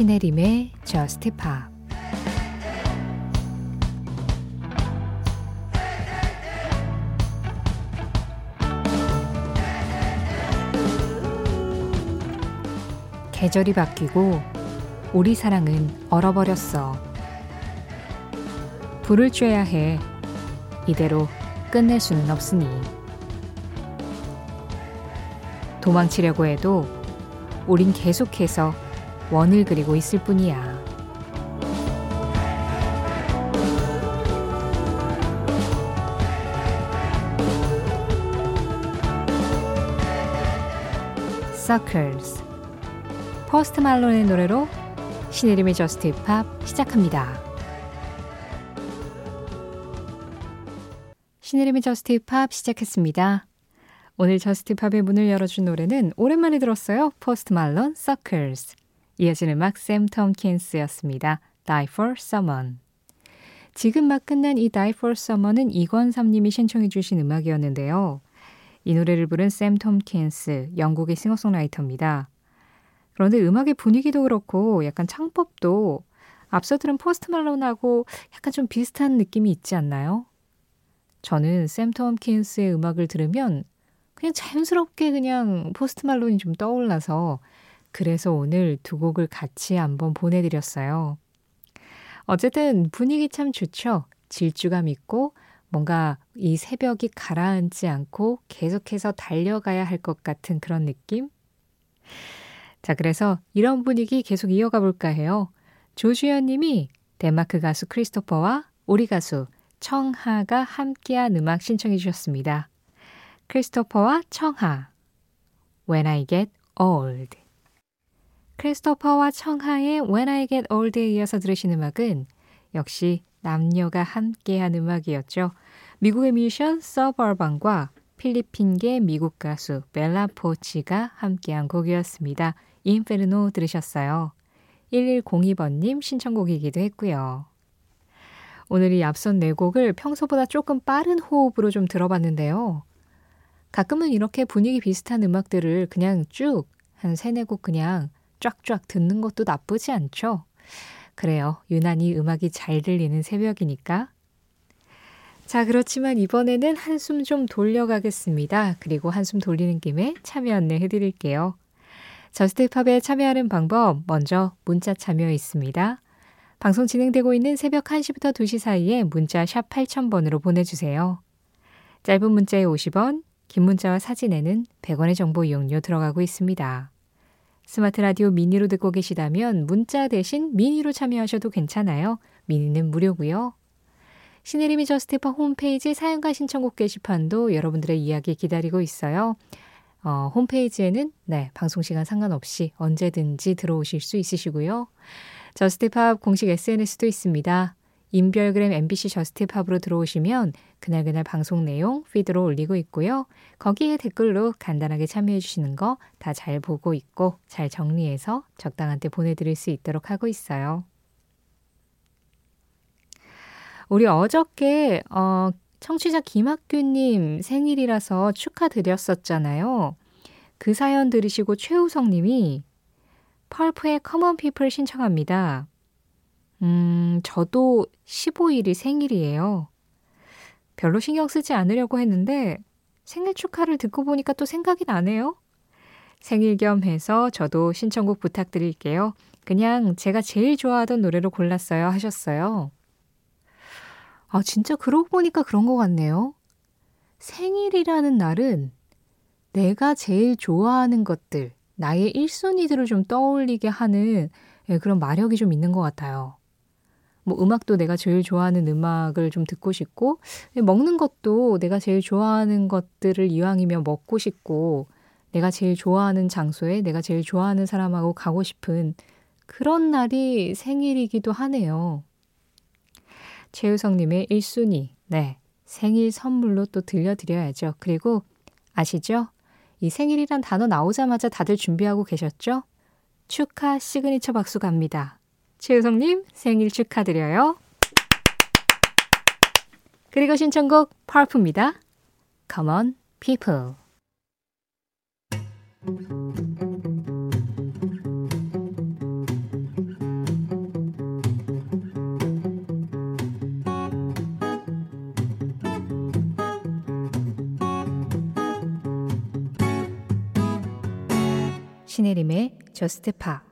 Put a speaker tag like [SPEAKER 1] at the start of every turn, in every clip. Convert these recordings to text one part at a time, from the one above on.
[SPEAKER 1] 신혜림의 Just Pop 계절이 바뀌고 우리 사랑은 얼어버렸어. 불을 쬐야 해. 이대로 끝낼 수는 없으니. 도망치려고 해도 우린 계속해서 원을 그리고 있을 뿐이야. Circles 포스트 말론의 노래로 신혜림의 Just Pop 시작합니다. 신혜림의 Just Pop 시작했습니다. 오늘 Just Pop의 문을 열어준 노래는 오랜만에 들었어요. 포스트 말론 Circles 이어지는 음악 샘 톰킨스였습니다. Die for Someone 지금 막 끝난 이 Die for Someone은 이권삼님이 신청해 주신 음악이었는데요. 이 노래를 부른 샘 톰킨스, 영국의 싱어송라이터입니다. 그런데 음악의 분위기도 그렇고 약간 창법도 앞서 들은 포스트 말론하고 약간 좀 비슷한 느낌이 있지 않나요? 저는 샘 톰킨스의 음악을 들으면 그냥 자연스럽게 그냥 포스트 말론이 좀 떠올라서 그래서 오늘 두 곡을 같이 한번 보내드렸어요. 어쨌든 분위기 참 좋죠. 질주감 있고 뭔가 이 새벽이 가라앉지 않고 계속해서 달려가야 할 것 같은 그런 느낌? 자, 그래서 이런 분위기 계속 이어가 볼까 해요. 조주현 님이 덴마크 가수 크리스토퍼와 우리 가수 청하가 함께한 음악 신청해 주셨습니다. 크리스토퍼와 청하 When I Get Old 크리스토퍼와 청하의 When I Get Old에 이어서 들으신 음악은 역시 남녀가 함께한 음악이었죠. 미국의 뮤지션 서버반과 필리핀계 미국 가수 벨라 포치가 함께한 곡이었습니다. 인페르노 들으셨어요. 1102번님 신청곡이기도 했고요. 오늘 이 앞선 네 곡을 평소보다 조금 빠른 호흡으로 좀 들어봤는데요. 가끔은 이렇게 분위기 비슷한 음악들을 그냥 쭉 한 세네 곡 그냥 쫙쫙 듣는 것도 나쁘지 않죠. 그래요. 유난히 음악이 잘 들리는 새벽이니까. 자, 그렇지만 이번에는 한숨 좀 돌려가겠습니다. 그리고 한숨 돌리는 김에 참여 안내 해드릴게요. 저스트팝에 참여하는 방법 먼저 문자 참여 있습니다. 방송 진행되고 있는 새벽 1시부터 2시 사이에 문자 샵 8000번으로 보내주세요. 짧은 문자에 50원, 긴 문자와 사진에는 100원의 정보 이용료 들어가고 있습니다. 스마트 라디오 미니로 듣고 계시다면 문자 대신 미니로 참여하셔도 괜찮아요. 미니는 무료고요. 시네리미 저스티파 홈페이지 사연과 신청곡 게시판도 여러분들의 이야기 기다리고 있어요. 어, 홈페이지에는 네, 방송 시간 상관없이 언제든지 들어오실 수 있으시고요. 저스티팝 공식 SNS도 있습니다. 인별그램 MBC 저스티팝으로 들어오시면 그날그날 방송 내용 피드로 올리고 있고요. 거기에 댓글로 간단하게 참여해 주시는 거 다 잘 보고 있고 잘 정리해서 적당한 때 보내드릴 수 있도록 하고 있어요. 우리 어저께 어, 청취자 김학규님 생일이라서 축하드렸었잖아요. 그 사연 들으시고 최우성님이 펄프의 Common People 신청합니다. 음, 저도 15일이 생일이에요. 별로 신경 쓰지 않으려고 했는데 생일 축하를 듣고 보니까 또 생각이 나네요. 생일 겸 해서 저도 신청곡 부탁드릴게요. 그냥 제가 제일 좋아하던 노래로 골랐어요 하셨어요. 아, 진짜 그러고 보니까 그런 것 같네요. 생일이라는 날은 내가 제일 좋아하는 것들, 나의 1순위들을 좀 떠올리게 하는 예, 그런 마력이 좀 있는 것 같아요. 뭐 음악도 내가 제일 좋아하는 음악을 좀 듣고 싶고, 예, 먹는 것도 내가 제일 좋아하는 것들을 이왕이면 먹고 싶고, 내가 제일 좋아하는 장소에 내가 제일 좋아하는 사람하고 가고 싶은 그런 날이 생일이기도 하네요. 최우성님의 1순위, 네. 생일 선물로 또 들려드려야죠. 그리고 아시죠? 이 생일이란 단어 나오자마자 다들 준비하고 계셨죠? 축하 시그니처 박수 갑니다. 최우성님 생일 축하드려요. 그리고 신청곡 펄프입니다. Come on, people. 신혜림의 저스트 파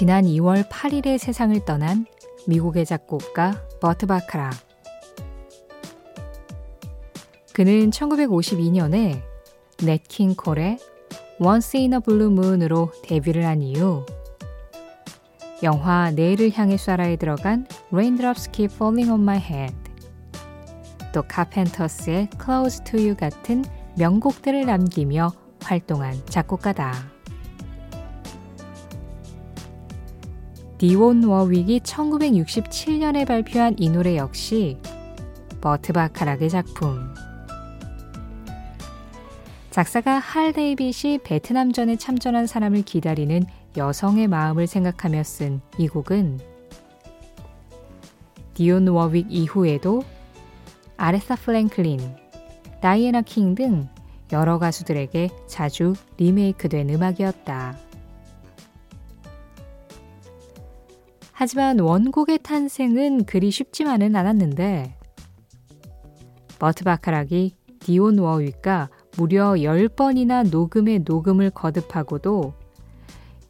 [SPEAKER 1] 지난 2월 8일에 세상을 떠난 미국의 작곡가 버트 바카라. 그는 1952년에 넷킹 콜의 Once in a Blue Moon으로 데뷔를 한 이후 영화 내일을 향해 쏴라에 들어간 Raindrops Keep Falling on My Head 또 카펜터스의 Close to You 같은 명곡들을 남기며 활동한 작곡가다. 디온 워윅이 1967년에 발표한 이 노래 역시 버트 바카락의 작품. 작사가 할 데이빗이 베트남전에 참전한 사람을 기다리는 여성의 마음을 생각하며 쓴 이 곡은 디온 워윅 이후에도 아레사 프랭클린, 다이애나 킹 등 여러 가수들에게 자주 리메이크된 음악이었다. 하지만 원곡의 탄생은 그리 쉽지만은 않았는데 버트 바카락이 디온 워윅과 무려 10번이나 녹음에 녹음을 거듭하고도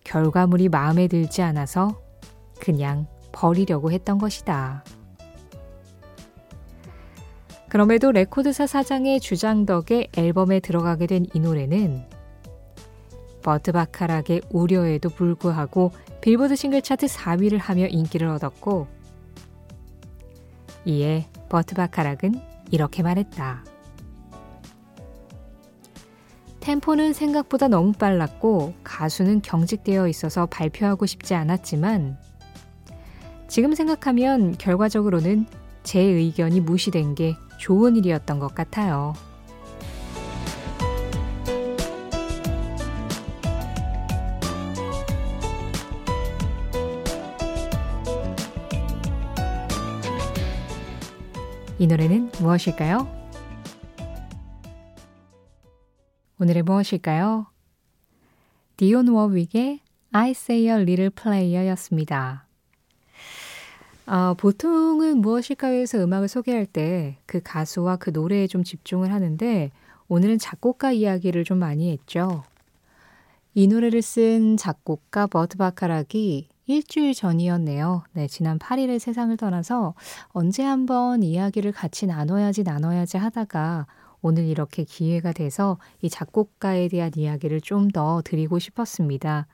[SPEAKER 1] 결과물이 마음에 들지 않아서 그냥 버리려고 했던 것이다. 그럼에도 레코드사 사장의 주장 덕에 앨범에 들어가게 된 이 노래는 버트 바카락의 우려에도 불구하고 빌보드 싱글 차트 4위를 하며 인기를 얻었고 이에 버트 바카락은 이렇게 말했다. 템포는 생각보다 너무 빨랐고 가수는 경직되어 있어서 발표하고 싶지 않았지만 지금 생각하면 결과적으로는 제 의견이 무시된 게 좋은 일이었던 것 같아요. 이 노래는 무엇일까요? 오늘의 무엇일까요? 디온 워윅의 I Say a Little Player 였습니다. 어, 보통은 무엇일까요에서 음악을 소개할 때 그 가수와 그 노래에 좀 집중을 하는데 오늘은 작곡가 이야기를 좀 많이 했죠. 이 노래를 쓴 작곡가 버트 바카락이 일주일 전이었네요. 네, 지난 8일에 세상을 떠나서 언제 한번 이야기를 같이 나눠야지 나눠야지 하다가 오늘 이렇게 기회가 돼서 이 작곡가에 대한 이야기를 좀 더 드리고 싶었습니다.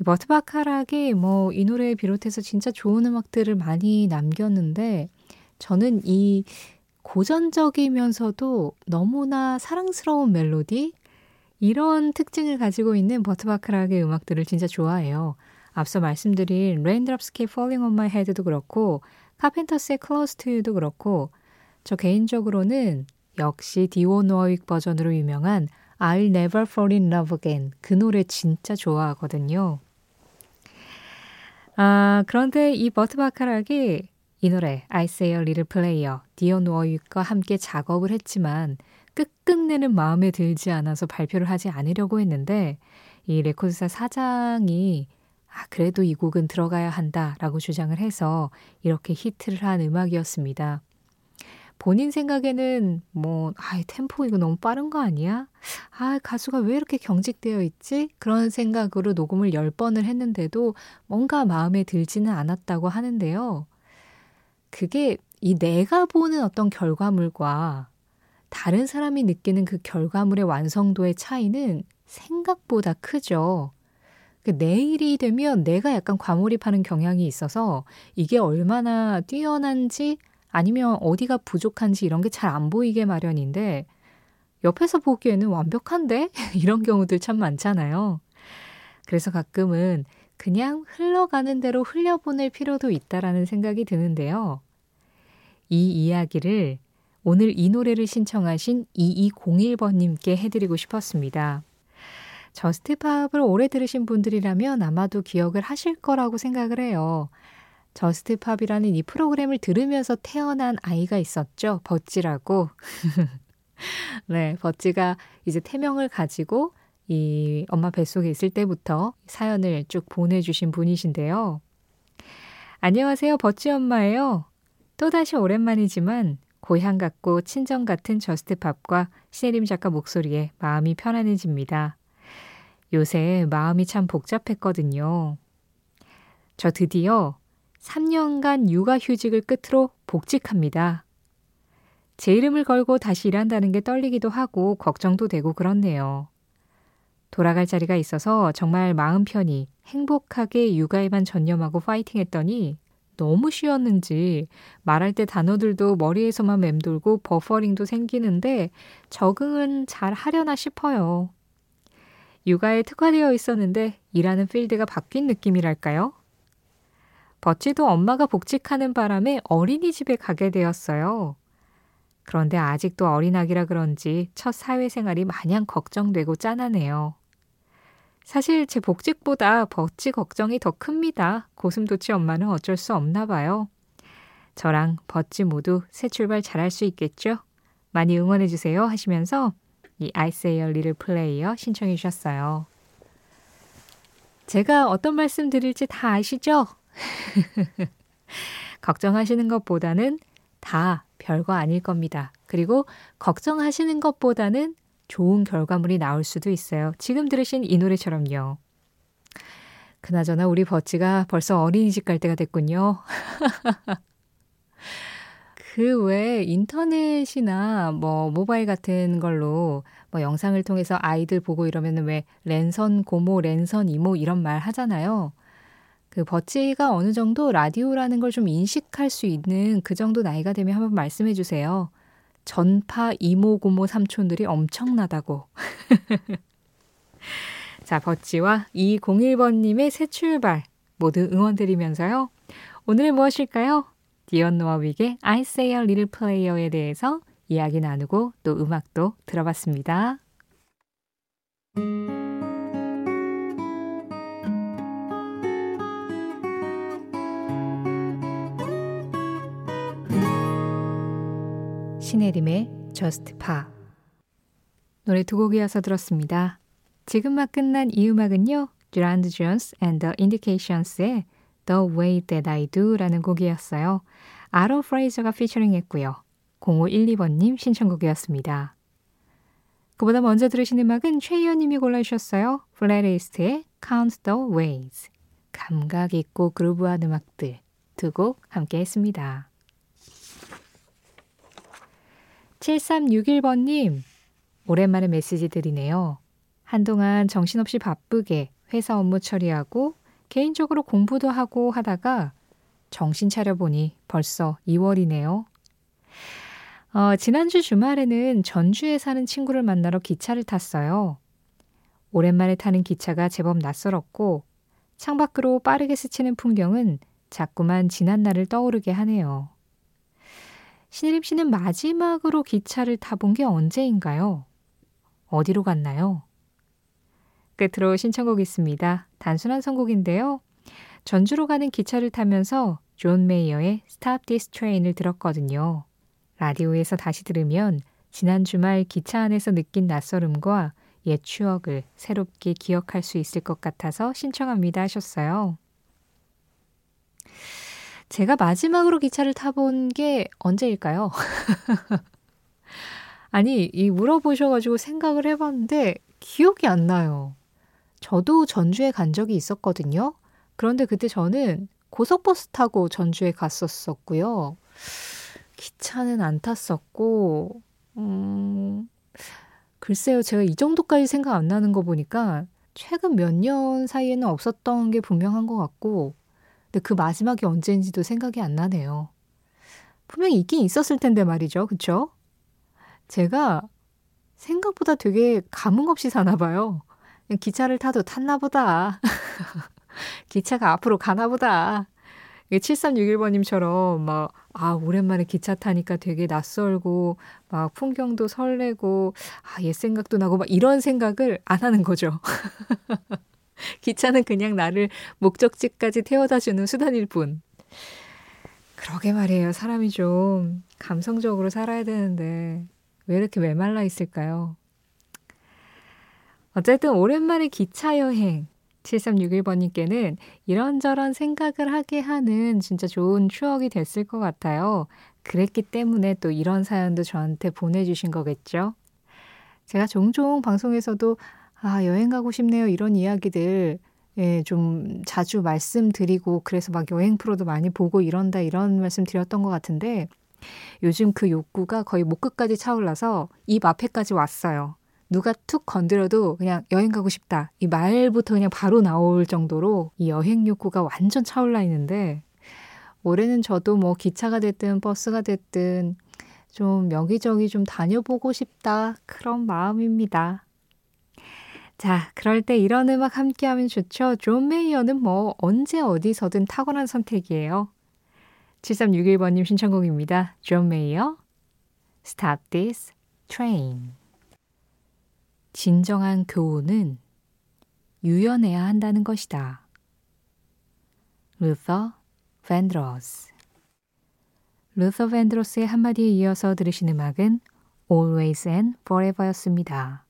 [SPEAKER 1] 이 버트 바카락이 뭐 이 노래에 비롯해서 진짜 좋은 음악들을 많이 남겼는데 저는 이 고전적이면서도 너무나 사랑스러운 멜로디 이런 특징을 가지고 있는 버트 바카락의 음악들을 진짜 좋아해요. 앞서 말씀드린 Raindrops Keep Falling on My Head도 그렇고 카펜터스의 Close to You도 그렇고 저 개인적으로는 역시 디온 워윅 버전으로 유명한 I'll Never Fall in Love Again 그 노래 진짜 좋아하거든요. 아, 그런데 이 버트 바카락이 이 노래 I Say a Little Prayer 디온 워윅과 함께 작업을 했지만 끝끝내는 마음에 들지 않아서 발표를 하지 않으려고 했는데 이 레코드사 사장이 아, 그래도 이 곡은 들어가야 한다 라고 주장을 해서 이렇게 히트를 한 음악이었습니다. 본인 생각에는 뭐, 아, 템포 이거 너무 빠른 거 아니야? 아, 가수가 왜 이렇게 경직되어 있지? 그런 생각으로 녹음을 10번을 했는데도 뭔가 마음에 들지는 않았다고 하는데요. 그게 이 내가 보는 어떤 결과물과 다른 사람이 느끼는 그 결과물의 완성도의 차이는 생각보다 크죠. 그 내일이 되면 내가 약간 과몰입하는 경향이 있어서 이게 얼마나 뛰어난지 아니면 어디가 부족한지 이런 게 잘 안 보이게 마련인데 옆에서 보기에는 완벽한데? 이런 경우들 참 많잖아요. 그래서 가끔은 그냥 흘러가는 대로 흘려보낼 필요도 있다라는 생각이 드는데요. 이 이야기를 오늘 이 노래를 신청하신 2201번님께 해드리고 싶었습니다. JUST POP을 오래 들으신 분들이라면 아마도 기억을 하실 거라고 생각을 해요. JUST POP이라는 이 프로그램을 들으면서 태어난 아이가 있었죠. 버찌라고. 네, 버찌가 이제 태명을 가지고 이 엄마 뱃속에 있을 때부터 사연을 쭉 보내주신 분이신데요. 안녕하세요. 버찌 엄마예요. 또다시 오랜만이지만 고향 같고 친정 같은 JUST POP과 신혜림 작가 목소리에 마음이 편안해집니다. 요새 마음이 참 복잡했거든요. 저 드디어 3년간 육아 휴직을 끝으로 복직합니다. 제 이름을 걸고 다시 일한다는 게 떨리기도 하고 걱정도 되고 그렇네요. 돌아갈 자리가 있어서 정말 마음 편히 행복하게 육아에만 전념하고 파이팅 했더니 너무 쉬웠는지 말할 때 단어들도 머리에서만 맴돌고 버퍼링도 생기는데 적응은 잘 하려나 싶어요. 육아에 특화되어 있었는데 일하는 필드가 바뀐 느낌이랄까요? 버찌도 엄마가 복직하는 바람에 어린이집에 가게 되었어요. 그런데 아직도 어린아기라 그런지 첫 사회생활이 마냥 걱정되고 짠하네요. 사실 제 복직보다 버찌 걱정이 더 큽니다. 고슴도치 엄마는 어쩔 수 없나 봐요. 저랑 버찌 모두 새 출발 잘할 수 있겠죠? 많이 응원해주세요 하시면서 이 아이스에어 리를 플레이어 신청해 주셨어요. 제가 어떤 말씀 드릴지 다 아시죠? 걱정하시는 것보다는 다 별거 아닐 겁니다. 그리고 걱정하시는 것보다는 좋은 결과물이 나올 수도 있어요. 지금 들으신 이 노래처럼요. 그나저나 우리 버찌가 벌써 어린이집 갈 때가 됐군요. 그 외에 인터넷이나 뭐 모바일 같은 걸로 뭐 영상을 통해서 아이들 보고 이러면은 왜 랜선 고모, 랜선 이모 이런 말 하잖아요. 그 버찌가 어느 정도 라디오라는 걸 좀 인식할 수 있는 그 정도 나이가 되면 한번 말씀해 주세요. 전파 이모, 고모, 삼촌들이 엄청나다고. 자, 버찌와 201번님의 새 출발 모두 응원드리면서요. 오늘 무엇일까요? 디언노와 윅의 I Say a Little Player에 대해서 이야기 나누고 또 음악도 들어봤습니다. 신혜림의 Just Pa 노래 두 곡이어서 들었습니다. 지금 막 끝난 이 음악은요. Durand Jones and the Indications의 The Way That I Do 라는 곡이었어요. 아론 프레이저가 피처링 했고요. 0512번님 신청곡이었습니다. 그보다 먼저 들으신 음악은 최희연님이 골라주셨어요. 플레리스트의 Count the Ways. 감각 있고 그루브한 음악들 두 곡 함께 했습니다. 7361번님, 오랜만에 메시지 드리네요. 한동안 정신없이 바쁘게 회사 업무 처리하고 개인적으로 공부도 하고 하다가 정신 차려보니 벌써 2월이네요. 어, 지난주 주말에는 전주에 사는 친구를 만나러 기차를 탔어요. 오랜만에 타는 기차가 제법 낯설었고 창밖으로 빠르게 스치는 풍경은 자꾸만 지난 날을 떠오르게 하네요. 신혜림 씨는 마지막으로 기차를 타본 게 언제인가요? 어디로 갔나요? 끝으로 신청곡 있습니다. 단순한 선곡인데요. 전주로 가는 기차를 타면서 존 메이어의 Stop This Train을 들었거든요. 라디오에서 다시 들으면 지난 주말 기차 안에서 느낀 낯설음과 옛 추억을 새롭게 기억할 수 있을 것 같아서 신청합니다 하셨어요. 제가 마지막으로 기차를 타본 게 언제일까요? 아니, 이 물어보셔가지고 생각을 해봤는데 기억이 안 나요. 저도 전주에 간 적이 있었거든요. 그런데 그때 저는 고속버스 타고 전주에 갔었었고요. 기차는 안 탔었고, 음, 글쎄요, 제가 이 정도까지 생각 안 나는 거 보니까 최근 몇 년 사이에는 없었던 게 분명한 것 같고, 근데 그 마지막이 언제인지도 생각이 안 나네요. 분명히 있긴 있었을 텐데 말이죠. 그쵸? 제가 생각보다 되게 감흥 없이 사나 봐요. 기차를 타도 탔나 보다. 기차가 앞으로 가나 보다. 7361번님처럼 막, 아, 오랜만에 기차 타니까 되게 낯설고, 막 풍경도 설레고, 아, 옛 생각도 나고, 막 이런 생각을 안 하는 거죠. 기차는 그냥 나를 목적지까지 태워다 주는 수단일 뿐. 그러게 말이에요. 사람이 좀 감성적으로 살아야 되는데 왜 이렇게 메말라 있을까요? 어쨌든 오랜만에 기차 여행 7361번님께는 이런저런 생각을 하게 하는 진짜 좋은 추억이 됐을 것 같아요. 그랬기 때문에 또 이런 사연도 저한테 보내주신 거겠죠. 제가 종종 방송에서도 아, 여행 가고 싶네요. 이런 이야기들 예, 좀 자주 말씀드리고 그래서 막 여행 프로도 많이 보고 이런다 이런 말씀 드렸던 것 같은데 요즘 그 욕구가 거의 목 끝까지 차올라서 입 앞에까지 왔어요. 누가 툭 건드려도 그냥 여행 가고 싶다. 이 말부터 그냥 바로 나올 정도로 이 여행 욕구가 완전 차올라 있는데 올해는 저도 뭐 기차가 됐든 버스가 됐든 좀 여기저기 좀 다녀보고 싶다. 그런 마음입니다. 자, 그럴 때 이런 음악 함께 하면 좋죠. 존 메이어는 뭐 언제 어디서든 탁월한 선택이에요. 7361번님 신청곡입니다. 존 메이어, Stop This Train. 진정한 교훈은 유연해야 한다는 것이다. 루터 밴드로스 루터 밴드로스의 한마디에 이어서 들으신 음악은 Always and Forever였습니다.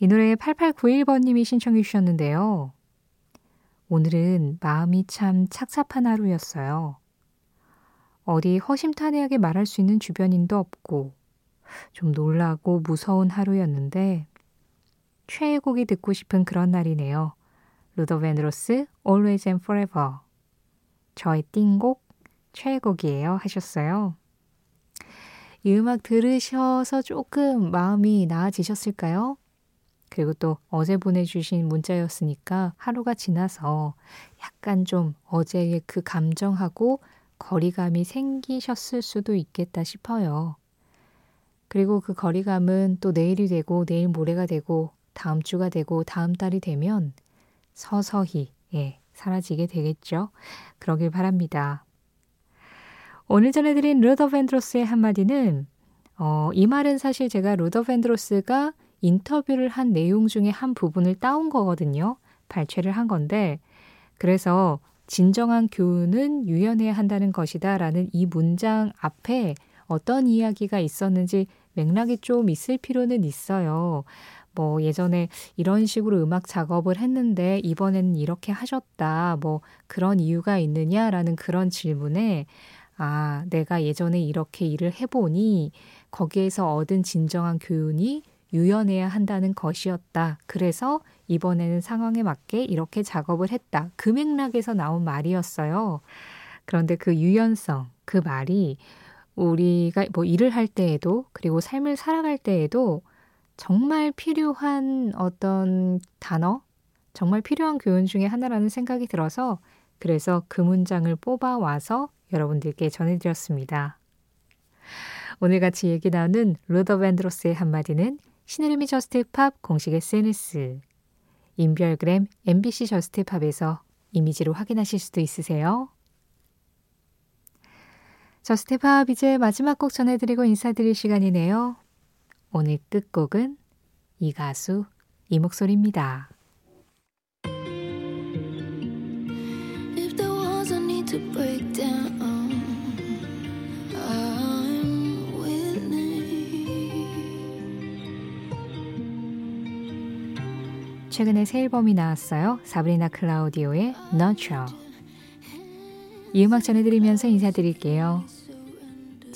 [SPEAKER 1] 이 노래 8891번님이 신청해 주셨는데요. 오늘은 마음이 참 착잡한 하루였어요. 어디 허심탄회하게 말할 수 있는 주변인도 없고 좀 놀라고 무서운 하루였는데 최애곡이 듣고 싶은 그런 날이네요. 루더 벤로스 Always and Forever 저의 띵곡 최애곡이에요 하셨어요. 이 음악 들으셔서 조금 마음이 나아지셨을까요? 그리고 또 어제 보내주신 문자였으니까 하루가 지나서 약간 좀 어제의 그 감정하고 거리감이 생기셨을 수도 있겠다 싶어요. 그리고 그 거리감은 또 내일이 되고 내일 모레가 되고 다음 주가 되고 다음 달이 되면 서서히 예, 사라지게 되겠죠. 그러길 바랍니다. 오늘 전해드린 루더 벤드로스의 한마디는 어, 이 말은 사실 제가 루더 벤드로스가 인터뷰를 한 내용 중에 한 부분을 따온 거거든요. 발췌를 한 건데 그래서 진정한 교훈은 유연해야 한다는 것이다 라는 이 문장 앞에 어떤 이야기가 있었는지 맥락이 좀 있을 필요는 있어요. 뭐 예전에 이런 식으로 음악 작업을 했는데 이번에는 이렇게 하셨다. 뭐 그런 이유가 있느냐라는 그런 질문에 아, 내가 예전에 이렇게 일을 해보니 거기에서 얻은 진정한 교훈이 유연해야 한다는 것이었다. 그래서 이번에는 상황에 맞게 이렇게 작업을 했다. 그 맥락에서 나온 말이었어요. 그런데 그 유연성, 그 말이 우리가 뭐 일을 할 때에도 그리고 삶을 살아갈 때에도 정말 필요한 어떤 단어, 정말 필요한 교훈 중에 하나라는 생각이 들어서 그래서 그 문장을 뽑아와서 여러분들께 전해드렸습니다. 오늘 같이 얘기 나눈 루더 밴드로스의 한마디는 신혜림의 JUST POP 공식 SNS, 인별그램 MBC JUST POP에서 이미지로 확인하실 수도 있으세요. JUST POP 이제 마지막 곡 전해드리고 인사드릴 시간이네요. 오늘 끝곡은 이 가수 이 목소리입니다. 최근에 새 앨범이 나왔어요. 사브리나 클라우디오의 Nurture. 이 음악 전해드리면서 인사드릴게요.